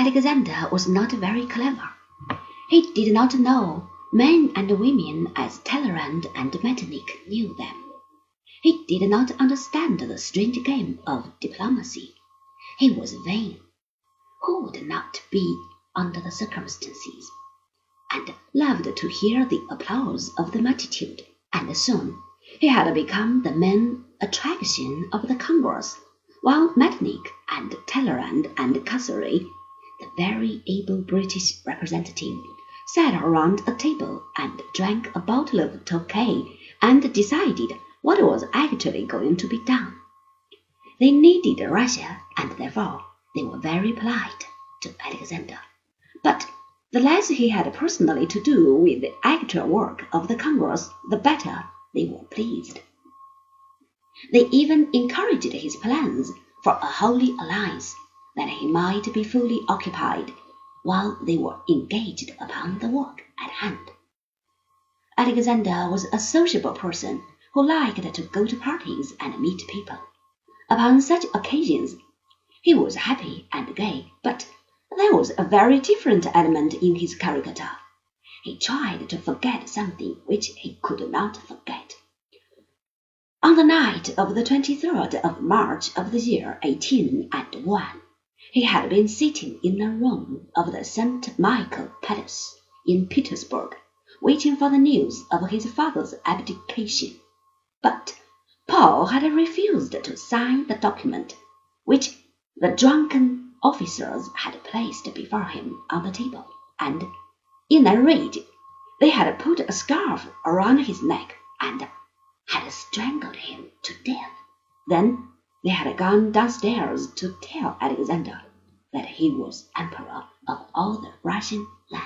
Alexander was not very clever. He did not know men and women as Talleyrand and Metternich knew them. He did not understand the strange game of diplomacy. He was vain. Who would not be under the circumstances? And loved to hear the applause of the multitude. And soon he had become the main attraction of the Congress, while Metternich and Talleyrand and Castlereagh, the very able British representative, sat around a table and drank a bottle of Tokay and decided what was actually going to be done. They needed Russia, and therefore they were very polite to Alexander. But the less he had personally to do with the actual work of the Congress, the better they were pleased. They even encouraged his plans for a Holy Alliance, that he might be fully occupied while they were engaged upon the work at hand. Alexander was a sociable person who liked to go to parties and meet people. Upon such occasions he was happy and gay, but there was a very different element in his character. He tried to forget something which he could not forget. On the night of the 23rd of March of the year 1801, he had been sitting in a room of the St. Michael Palace in Petersburg, waiting for the news of his father's abdication. But Paul had refused to sign the document which the drunken officers had placed before him on the table, and, in a rage, they had put a scarf around his neck and had strangled him to death. Then they had gone downstairs to tell Alexander that he was emperor of all the Russian lands.